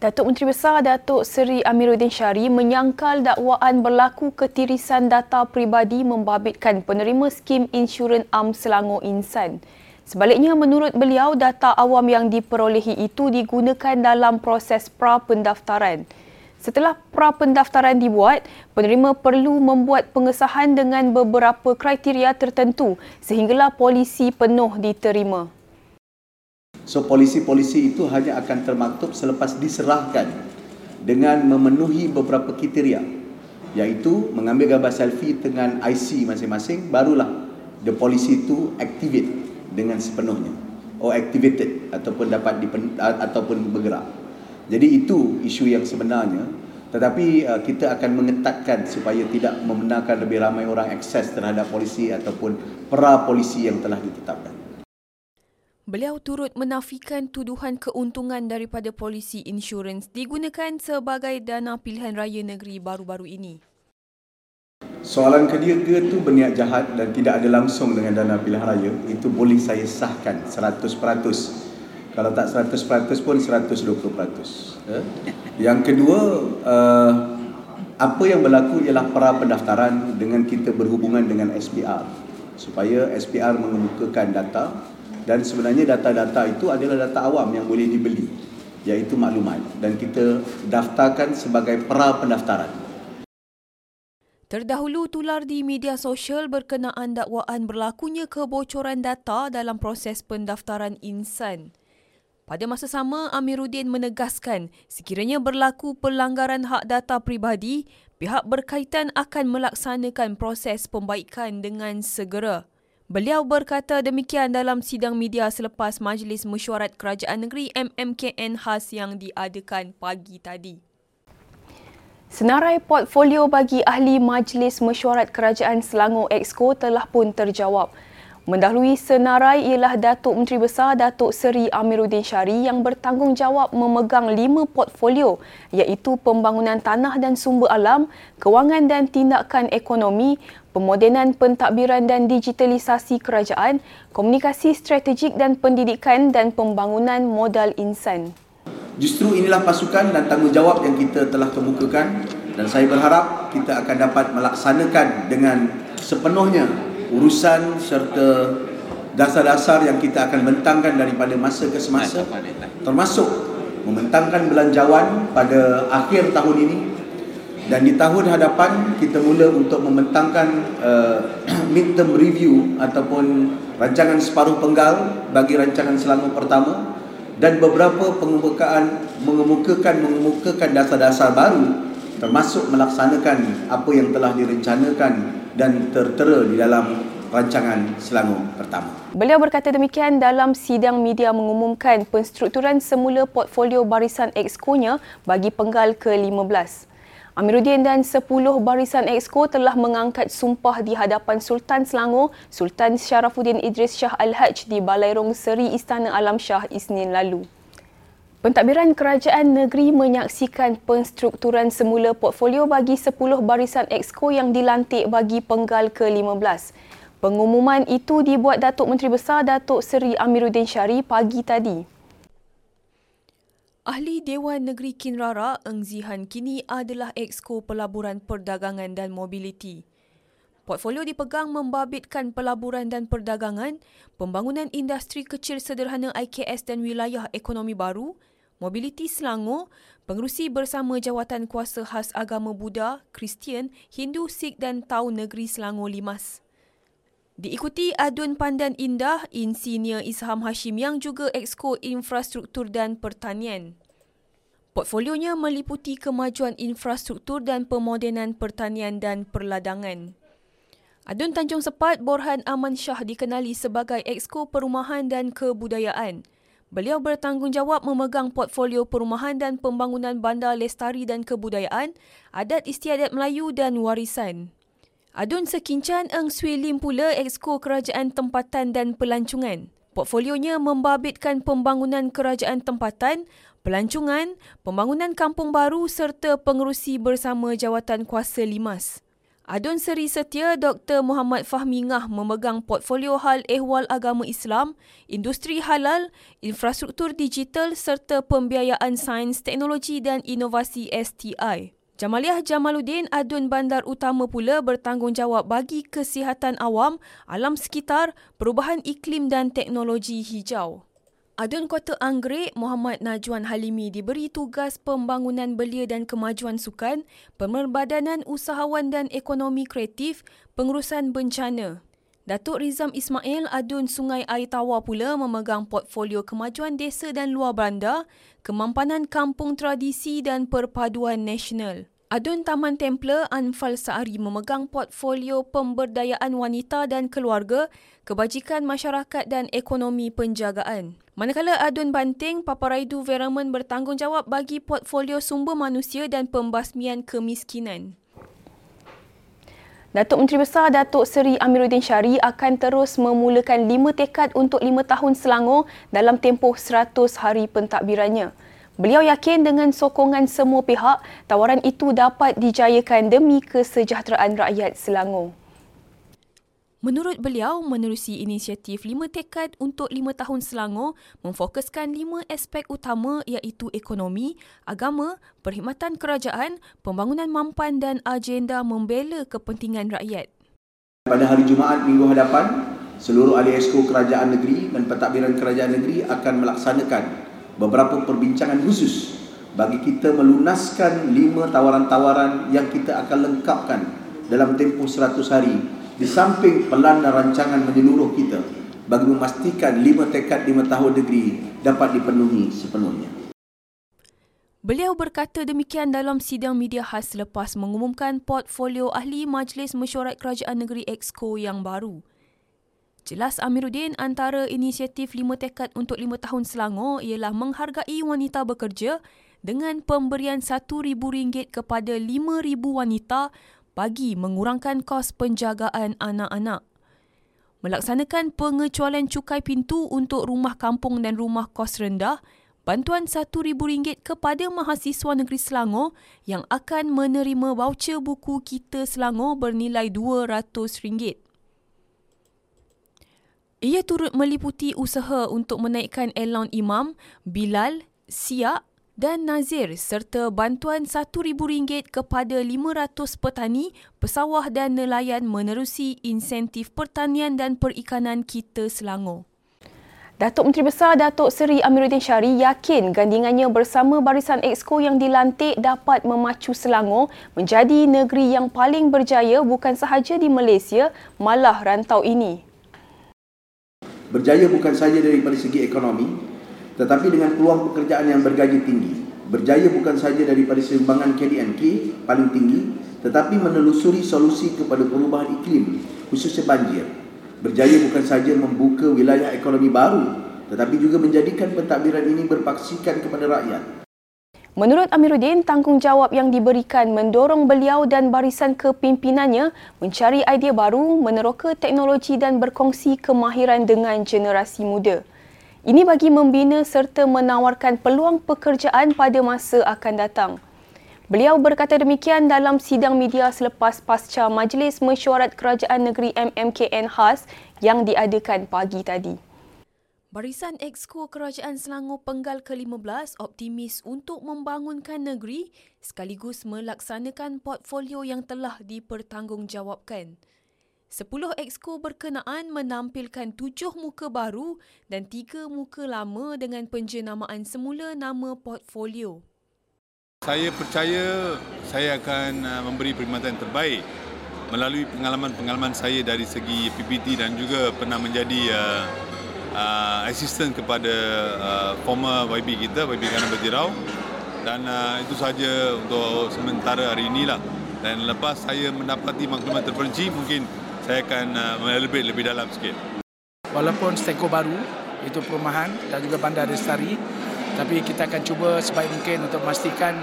Datuk Menteri Besar Datuk Seri Amiruddin Syari menyangkal dakwaan berlaku ketirisan data peribadi membabitkan penerima skim insurans Am Selangor Insan. Sebaliknya, menurut beliau, data awam yang diperolehi itu digunakan dalam proses pra-pendaftaran. Setelah pra-pendaftaran dibuat, penerima perlu membuat pengesahan dengan beberapa kriteria tertentu sehinggalah polisi penuh diterima. So polisi-polisi itu hanya akan termaktub selepas diserahkan dengan memenuhi beberapa kriteria iaitu mengambil gambar selfie dengan IC masing-masing barulah the polisi itu activate dengan sepenuhnya or activated ataupun dapat dipen, ataupun bergerak. Jadi itu isu yang sebenarnya tetapi uh, kita akan mengetatkan supaya tidak membenarkan lebih ramai orang akses terhadap polisi ataupun pra polisi yang telah ditetapkan. Beliau turut menafikan tuduhan keuntungan daripada polisi insurans digunakan sebagai dana pilihan raya negeri baru-baru ini. Soalan ketiga itu berniat jahat dan tidak ada langsung dengan dana pilihan raya, itu boleh saya sahkan 100%. Kalau tak 100% pun 120%. Eh? Yang kedua, uh, apa yang berlaku ialah para pendaftaran dengan kita berhubungan dengan SPR supaya SPR mengemukakan data dan sebenarnya data-data itu adalah data awam yang boleh dibeli iaitu maklumat dan kita daftarkan sebagai pra pendaftaran. Terdahulu tular di media sosial berkenaan dakwaan berlakunya kebocoran data dalam proses pendaftaran insan. Pada masa sama, Amiruddin menegaskan sekiranya berlaku pelanggaran hak data pribadi, pihak berkaitan akan melaksanakan proses pembaikan dengan segera. Beliau berkata demikian dalam sidang media selepas Majlis Mesyuarat Kerajaan Negeri MMKN khas yang diadakan pagi tadi. Senarai portfolio bagi ahli Majlis Mesyuarat Kerajaan Selangor Exco telah pun terjawab. Mendahului senarai ialah Datuk Menteri Besar Datuk Seri Amiruddin Syari yang bertanggungjawab memegang lima portfolio iaitu pembangunan tanah dan sumber alam, kewangan dan tindakan ekonomi, pemodenan pentadbiran dan digitalisasi kerajaan, komunikasi strategik dan pendidikan dan pembangunan modal insan. Justru inilah pasukan dan tanggungjawab yang kita telah kemukakan dan saya berharap kita akan dapat melaksanakan dengan sepenuhnya urusan serta dasar-dasar yang kita akan bentangkan daripada masa ke semasa termasuk membentangkan belanjawan pada akhir tahun ini. Dan di tahun hadapan kita mula untuk membentangkan uh, midterm review ataupun rancangan separuh penggal bagi rancangan Selangor pertama dan beberapa pengemukaan mengemukakan mengemukakan dasar-dasar baru termasuk melaksanakan apa yang telah direncanakan dan tertera di dalam rancangan Selangor pertama. Beliau berkata demikian dalam sidang media mengumumkan penstrukturan semula portfolio barisan exco-nya bagi penggal ke-15. Amiruddin dan 10 barisan exco telah mengangkat sumpah di hadapan Sultan Selangor, Sultan Syarafuddin Idris Shah Al-Haj di Balairong Seri Istana Alam Shah Isnin lalu. Pentadbiran Kerajaan Negeri menyaksikan penstrukturan semula portfolio bagi 10 barisan exco yang dilantik bagi penggal ke-15. Pengumuman itu dibuat Datuk Menteri Besar Datuk Seri Amiruddin Syari pagi tadi. Ahli Dewan Negeri Kinrara, Eng Zihan kini adalah Exco Pelaburan Perdagangan dan Mobiliti. Portfolio dipegang membabitkan pelaburan dan perdagangan, pembangunan industri kecil sederhana IKS dan wilayah ekonomi baru, mobiliti Selangor, pengerusi bersama jawatan kuasa khas agama Buddha, Kristian, Hindu, Sikh dan Tau Negeri Selangor Limas. Diikuti Adun Pandan Indah, Insinyur Isham Hashim yang juga Exco Infrastruktur dan Pertanian. Portfolionya meliputi kemajuan infrastruktur dan pemodenan pertanian dan perladangan. Adun Tanjung Sepat Borhan Aman Shah dikenali sebagai Exco Perumahan dan Kebudayaan. Beliau bertanggungjawab memegang portfolio perumahan dan pembangunan bandar lestari dan kebudayaan, adat istiadat Melayu dan warisan. Adun Sekincan Eng Swee Lim pula Exco Kerajaan Tempatan dan Pelancongan. Portfolionya membabitkan pembangunan kerajaan tempatan, pelancongan, pembangunan kampung baru serta pengerusi bersama jawatan kuasa limas. Adun Seri Setia Dr. Muhammad Fahmi Ngah memegang portfolio hal ehwal agama Islam, industri halal, infrastruktur digital serta pembiayaan sains, teknologi dan inovasi STI. Jamaliah Jamaluddin Adun Bandar Utama pula bertanggungjawab bagi kesihatan awam, alam sekitar, perubahan iklim dan teknologi hijau. Adun Kota Anggrek Muhammad Najwan Halimi diberi tugas pembangunan belia dan kemajuan sukan, pemerbadanan usahawan dan ekonomi kreatif, pengurusan bencana. Datuk Rizam Ismail Adun Sungai Air Tawar pula memegang portfolio kemajuan desa dan luar bandar, kemampanan kampung tradisi dan perpaduan nasional. Adun Taman Templer Anfal Saari memegang portfolio pemberdayaan wanita dan keluarga, kebajikan masyarakat dan ekonomi penjagaan. Manakala Adun Banting, Paparaidu Veraman bertanggungjawab bagi portfolio sumber manusia dan pembasmian kemiskinan. Datuk Menteri Besar Datuk Seri Amiruddin Syari akan terus memulakan lima tekad untuk lima tahun Selangor dalam tempoh 100 hari pentadbirannya. Beliau yakin dengan sokongan semua pihak, tawaran itu dapat dijayakan demi kesejahteraan rakyat Selangor. Menurut beliau, menerusi inisiatif Lima Tekad untuk Lima Tahun Selangor memfokuskan lima aspek utama iaitu ekonomi, agama, perkhidmatan kerajaan, pembangunan mampan dan agenda membela kepentingan rakyat. Pada hari Jumaat minggu hadapan, seluruh ahli esko kerajaan negeri dan pentadbiran kerajaan negeri akan melaksanakan beberapa perbincangan khusus bagi kita melunaskan lima tawaran-tawaran yang kita akan lengkapkan dalam tempoh 100 hari di samping pelan dan rancangan menyeluruh kita bagi memastikan lima tekad lima tahun negeri dapat dipenuhi sepenuhnya. Beliau berkata demikian dalam sidang media khas selepas mengumumkan portfolio ahli Majlis Mesyuarat Kerajaan Negeri Exco yang baru. Jelas Amiruddin antara inisiatif lima tekad untuk lima tahun Selangor ialah menghargai wanita bekerja dengan pemberian RM1,000 kepada 5,000 wanita bagi mengurangkan kos penjagaan anak-anak. Melaksanakan pengecualian cukai pintu untuk rumah kampung dan rumah kos rendah, bantuan RM1,000 kepada mahasiswa negeri Selangor yang akan menerima voucher buku Kita Selangor bernilai RM200. Ia turut meliputi usaha untuk menaikkan elaun imam, bilal, siak dan nazir serta bantuan RM1,000 kepada 500 petani, pesawah dan nelayan menerusi insentif pertanian dan perikanan kita Selangor. Datuk Menteri Besar Datuk Seri Amiruddin Syari yakin gandingannya bersama Barisan Exco yang dilantik dapat memacu Selangor menjadi negeri yang paling berjaya bukan sahaja di Malaysia, malah rantau ini berjaya bukan saja daripada segi ekonomi tetapi dengan peluang pekerjaan yang bergaji tinggi. Berjaya bukan saja daripada sumbangan KDNK paling tinggi tetapi menelusuri solusi kepada perubahan iklim khususnya banjir. Berjaya bukan saja membuka wilayah ekonomi baru tetapi juga menjadikan pentadbiran ini berpaksikan kepada rakyat Menurut Amiruddin, tanggungjawab yang diberikan mendorong beliau dan barisan kepimpinannya mencari idea baru, meneroka teknologi dan berkongsi kemahiran dengan generasi muda. Ini bagi membina serta menawarkan peluang pekerjaan pada masa akan datang. Beliau berkata demikian dalam sidang media selepas pasca Majlis Mesyuarat Kerajaan Negeri MMKN khas yang diadakan pagi tadi. Barisan Exco Kerajaan Selangor Penggal ke-15 optimis untuk membangunkan negeri sekaligus melaksanakan portfolio yang telah dipertanggungjawabkan. Sepuluh Exco berkenaan menampilkan tujuh muka baru dan tiga muka lama dengan penjenamaan semula nama portfolio. Saya percaya saya akan uh, memberi perkhidmatan terbaik melalui pengalaman-pengalaman saya dari segi PPT dan juga pernah menjadi uh, uh, assistant kepada uh, former YB kita, YB Gana Berdirau dan uh, itu saja untuk sementara hari inilah dan lepas saya mendapati maklumat terperinci mungkin saya akan uh, melebih lebih dalam sikit. Walaupun steko baru itu perumahan dan juga bandar lestari tapi kita akan cuba sebaik mungkin untuk memastikan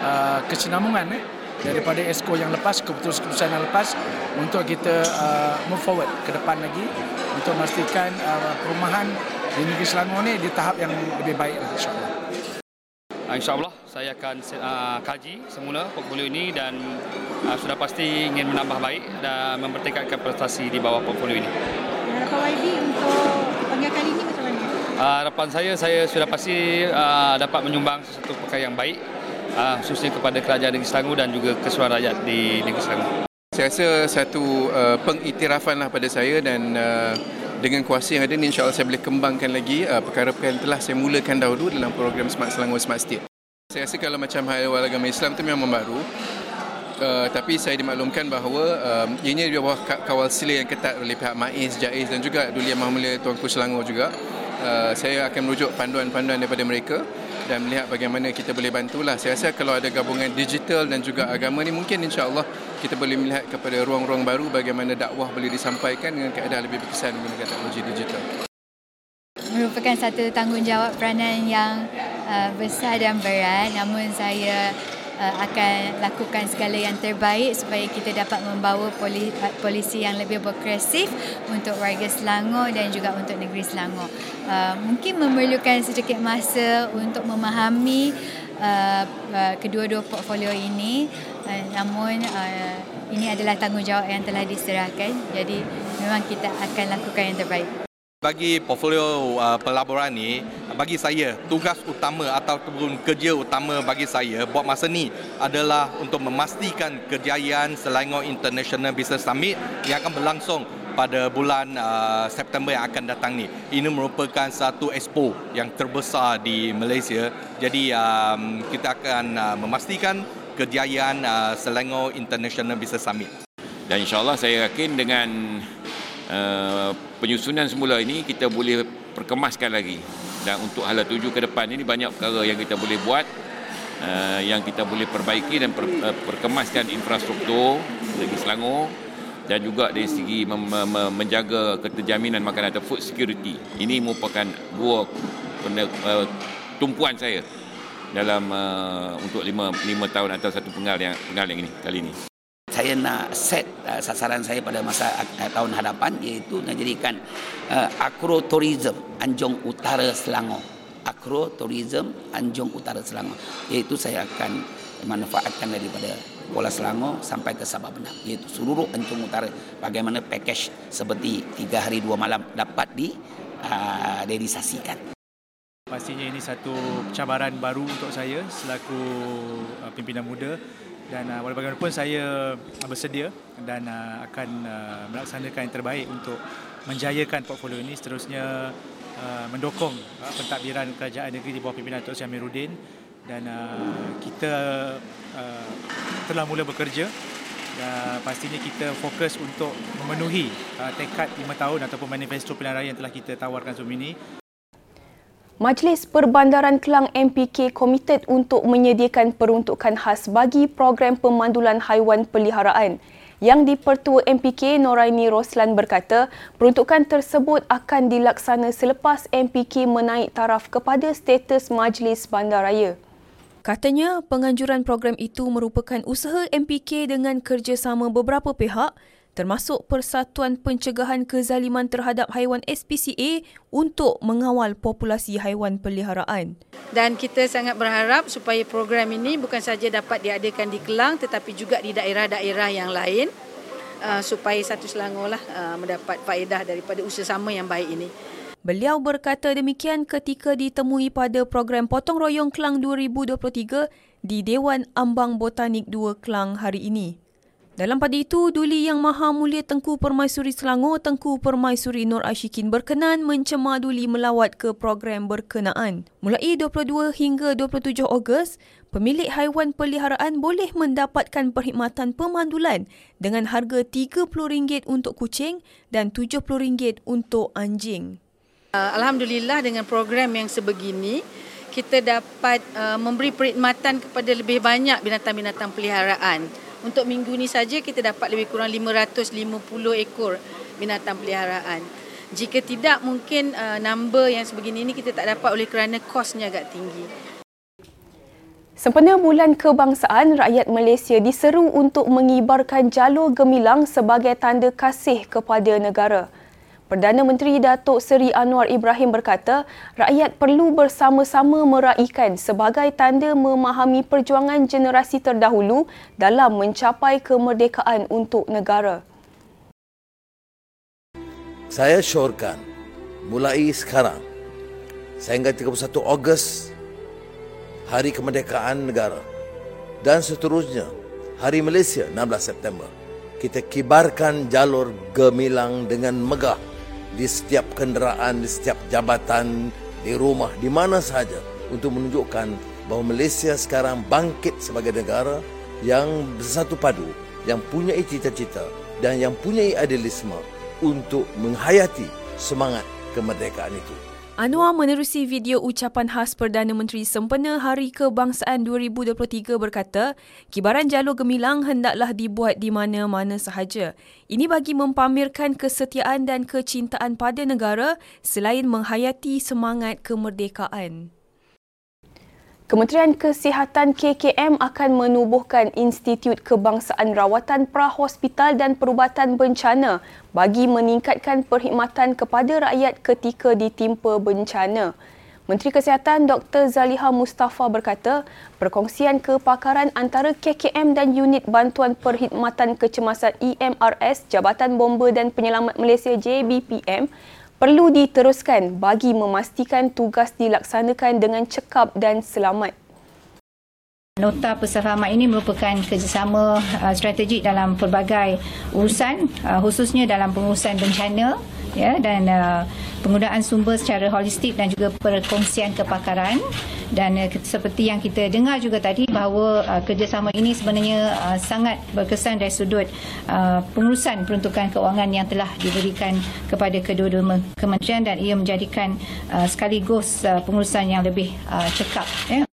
uh, kesinambungan eh, daripada ESCO yang lepas, keputusan-keputusan yang lepas untuk kita uh, move forward ke depan lagi untuk memastikan uh, perumahan di negeri Selangor ni di tahap yang lebih baik insyaAllah. Uh, InsyaAllah saya akan uh, kaji semula portfolio ini dan uh, sudah pasti ingin menambah baik dan mempertingkatkan prestasi di bawah portfolio ini. Harapan YB untuk panggilan kali ini macam mana? Uh, harapan saya, saya sudah pasti uh, dapat menyumbang sesuatu perkara yang baik uh, khususnya kepada kerajaan negeri Selangor dan juga keseluruhan rakyat di negeri Selangor. Saya rasa satu uh, pengiktirafan lah pada saya dan uh, dengan kuasa yang ada ni insyaAllah saya boleh kembangkan lagi uh, perkara-perkara yang telah saya mulakan dahulu dalam program Smart Selangor Smart State. Saya rasa kalau macam hal awal agama Islam tu memang baru. Uh, tapi saya dimaklumkan bahawa um, ianya di bawah kawal sila yang ketat oleh pihak MAIS, JAIS dan juga Duli Yang Maha Mulia Tuanku Selangor juga. Uh, saya akan merujuk panduan-panduan daripada mereka dan melihat bagaimana kita boleh bantulah. Saya rasa kalau ada gabungan digital dan juga agama ni mungkin insya-Allah kita boleh melihat kepada ruang-ruang baru bagaimana dakwah boleh disampaikan dengan keadaan lebih berkesan menggunakan teknologi digital. Merupakan satu tanggungjawab peranan yang uh, besar dan berat namun saya akan lakukan segala yang terbaik supaya kita dapat membawa polisi yang lebih progresif untuk warga Selangor dan juga untuk negeri Selangor. Uh, mungkin memerlukan sedikit masa untuk memahami uh, kedua-dua portfolio ini. Namun ini adalah tanggungjawab yang telah diserahkan. Jadi memang kita akan lakukan yang terbaik bagi portfolio uh, pelaburan ni bagi saya tugas utama ataupun kerja utama bagi saya buat masa ni adalah untuk memastikan kejayaan Selangor International Business Summit yang akan berlangsung pada bulan uh, September yang akan datang ni. Ini merupakan satu expo yang terbesar di Malaysia. Jadi um, kita akan uh, memastikan kejayaan uh, Selangor International Business Summit. Dan insyaAllah saya yakin dengan uh, penyusunan semula ini kita boleh perkemaskan lagi. Dan untuk hala tuju ke depan ini banyak perkara yang kita boleh buat uh, yang kita boleh perbaiki dan per, uh, perkemaskan infrastruktur bagi Selangor dan juga dari segi mem, mem, menjaga keterjaminan makanan atau food security. Ini merupakan dua uh, tumpuan saya dalam uh, untuk lima, lima tahun atau satu penggal yang, penggal yang ini kali ini saya nak set uh, sasaran saya pada masa uh, tahun hadapan iaitu nak jadikan uh, agrotourism Anjung Utara Selangor. Agrotourism Anjung Utara Selangor. Iaitu saya akan manfaatkan daripada Kuala Selangor sampai ke Sabah Benang. Iaitu seluruh Anjung Utara. Bagaimana package seperti tiga hari dua malam dapat di uh, realisasikan. Pastinya ini satu cabaran baru untuk saya selaku uh, pimpinan muda dan uh, walaupun saya bersedia dan uh, akan uh, melaksanakan yang terbaik untuk menjayakan portfolio ini seterusnya uh, mendukung uh, pentadbiran kerajaan negeri di bawah pimpinan Datuk Seri Amiruddin. Dan uh, kita uh, telah mula bekerja dan pastinya kita fokus untuk memenuhi uh, tekad 5 tahun ataupun manifesto pilihan raya yang telah kita tawarkan sebelum ini Majlis Perbandaran Kelang MPK komited untuk menyediakan peruntukan khas bagi program pemandulan haiwan peliharaan. Yang di-Pertua MPK Noraini Roslan berkata, peruntukan tersebut akan dilaksana selepas MPK menaik taraf kepada status Majlis Bandaraya. Katanya, penganjuran program itu merupakan usaha MPK dengan kerjasama beberapa pihak termasuk Persatuan Pencegahan Kezaliman Terhadap Haiwan SPCA untuk mengawal populasi haiwan peliharaan. Dan kita sangat berharap supaya program ini bukan saja dapat diadakan di Kelang tetapi juga di daerah-daerah yang lain uh, supaya satu Selangor lah uh, mendapat faedah daripada usaha sama yang baik ini. Beliau berkata demikian ketika ditemui pada program Potong Royong Kelang 2023 di Dewan Ambang Botanik 2 Kelang hari ini. Dalam pada itu, Duli Yang Maha Mulia Tengku Permaisuri Selangor, Tengku Permaisuri Nur Ashikin berkenan mencemar Duli melawat ke program berkenaan. Mulai 22 hingga 27 Ogos, pemilik haiwan peliharaan boleh mendapatkan perkhidmatan pemandulan dengan harga RM30 untuk kucing dan RM70 untuk anjing. Uh, Alhamdulillah dengan program yang sebegini, kita dapat uh, memberi perkhidmatan kepada lebih banyak binatang-binatang peliharaan. Untuk minggu ni saja kita dapat lebih kurang 550 ekor binatang peliharaan. Jika tidak mungkin uh, number yang sebegini ini kita tak dapat oleh kerana kosnya agak tinggi. Sempena Bulan Kebangsaan, rakyat Malaysia diseru untuk mengibarkan jalur gemilang sebagai tanda kasih kepada negara. Perdana Menteri Datuk Seri Anwar Ibrahim berkata, rakyat perlu bersama-sama meraihkan sebagai tanda memahami perjuangan generasi terdahulu dalam mencapai kemerdekaan untuk negara. Saya syorkan mulai sekarang. Sehingga 31 Ogos Hari Kemerdekaan Negara. Dan seterusnya Hari Malaysia 16 September. Kita kibarkan jalur gemilang dengan megah di setiap kenderaan, di setiap jabatan, di rumah, di mana sahaja untuk menunjukkan bahawa Malaysia sekarang bangkit sebagai negara yang bersatu padu, yang punya cita-cita dan yang punya idealisme untuk menghayati semangat kemerdekaan itu. Anwar menerusi video ucapan khas Perdana Menteri sempena Hari Kebangsaan 2023 berkata, kibaran jalur gemilang hendaklah dibuat di mana-mana sahaja. Ini bagi mempamerkan kesetiaan dan kecintaan pada negara selain menghayati semangat kemerdekaan. Kementerian Kesihatan KKM akan menubuhkan Institut Kebangsaan Rawatan Prahospital dan Perubatan Bencana bagi meningkatkan perkhidmatan kepada rakyat ketika ditimpa bencana. Menteri Kesihatan Dr. Zaliha Mustafa berkata, perkongsian kepakaran antara KKM dan Unit Bantuan Perkhidmatan Kecemasan EMRS Jabatan Bomba dan Penyelamat Malaysia JBPM perlu diteruskan bagi memastikan tugas dilaksanakan dengan cekap dan selamat. Nota perseramat ini merupakan kerjasama uh, strategik dalam pelbagai urusan uh, khususnya dalam pengurusan bencana ya dan uh, penggunaan sumber secara holistik dan juga perkongsian kepakaran dan uh, seperti yang kita dengar juga tadi bahawa uh, kerjasama ini sebenarnya uh, sangat berkesan dari sudut uh, pengurusan peruntukan keuangan yang telah diberikan kepada kedua-dua kementerian dan ia menjadikan uh, sekaligus uh, pengurusan yang lebih uh, cekap ya.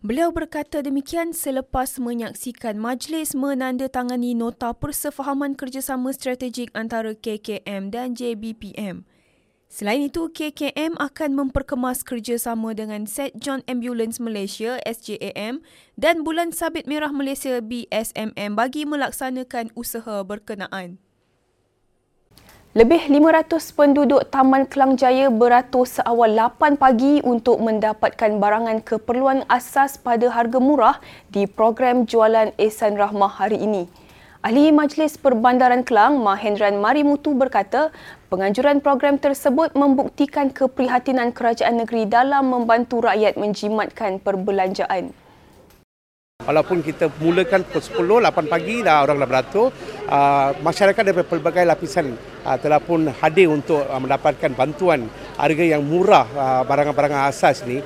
Beliau berkata demikian selepas menyaksikan majlis menandatangani nota persefahaman kerjasama strategik antara KKM dan JBPM. Selain itu, KKM akan memperkemas kerjasama dengan St. John Ambulance Malaysia SJAM dan Bulan Sabit Merah Malaysia BSMM bagi melaksanakan usaha berkenaan. Lebih 500 penduduk Taman Kelang Jaya beratus seawal 8 pagi untuk mendapatkan barangan keperluan asas pada harga murah di program jualan Ehsan Rahmah hari ini. Ahli Majlis Perbandaran Kelang, Mahendran Marimutu berkata, penganjuran program tersebut membuktikan keprihatinan kerajaan negeri dalam membantu rakyat menjimatkan perbelanjaan. Walaupun kita mulakan pukul 10, 8 pagi dah orang dah beratur, uh, masyarakat dari pelbagai lapisan uh, telah pun hadir untuk uh, mendapatkan bantuan harga yang murah barang-barang asas ni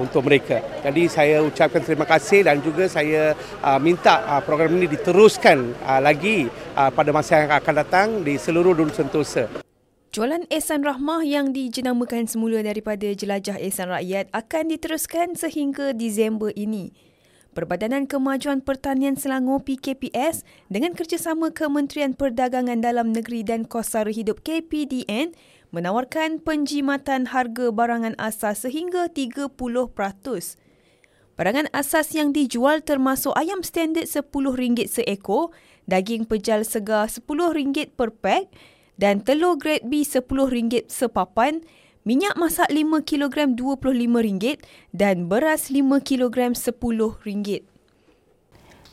untuk mereka. Jadi saya ucapkan terima kasih dan juga saya minta program ini diteruskan lagi pada masa yang akan datang di seluruh dunia sentosa. Jualan Ehsan Rahmah yang dijenamakan semula daripada Jelajah Ehsan Rakyat akan diteruskan sehingga Disember ini. Perbadanan Kemajuan Pertanian Selangor PKPS dengan kerjasama Kementerian Perdagangan Dalam Negeri dan Kos Sara Hidup KPDN menawarkan penjimatan harga barangan asas sehingga 30%. Barangan asas yang dijual termasuk ayam standard RM10 seekor, daging pejal segar RM10 per pack dan telur grade B RM10 sepapan minyak masak 5 kg RM25 dan beras 5 kg RM10.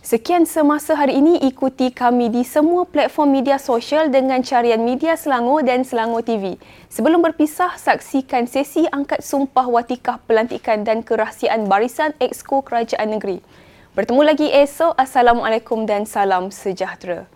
Sekian semasa hari ini ikuti kami di semua platform media sosial dengan carian Media Selangor dan Selangor TV. Sebelum berpisah, saksikan sesi angkat sumpah watikah pelantikan dan kerahsiaan barisan Exco Kerajaan Negeri. Bertemu lagi esok. Assalamualaikum dan salam sejahtera.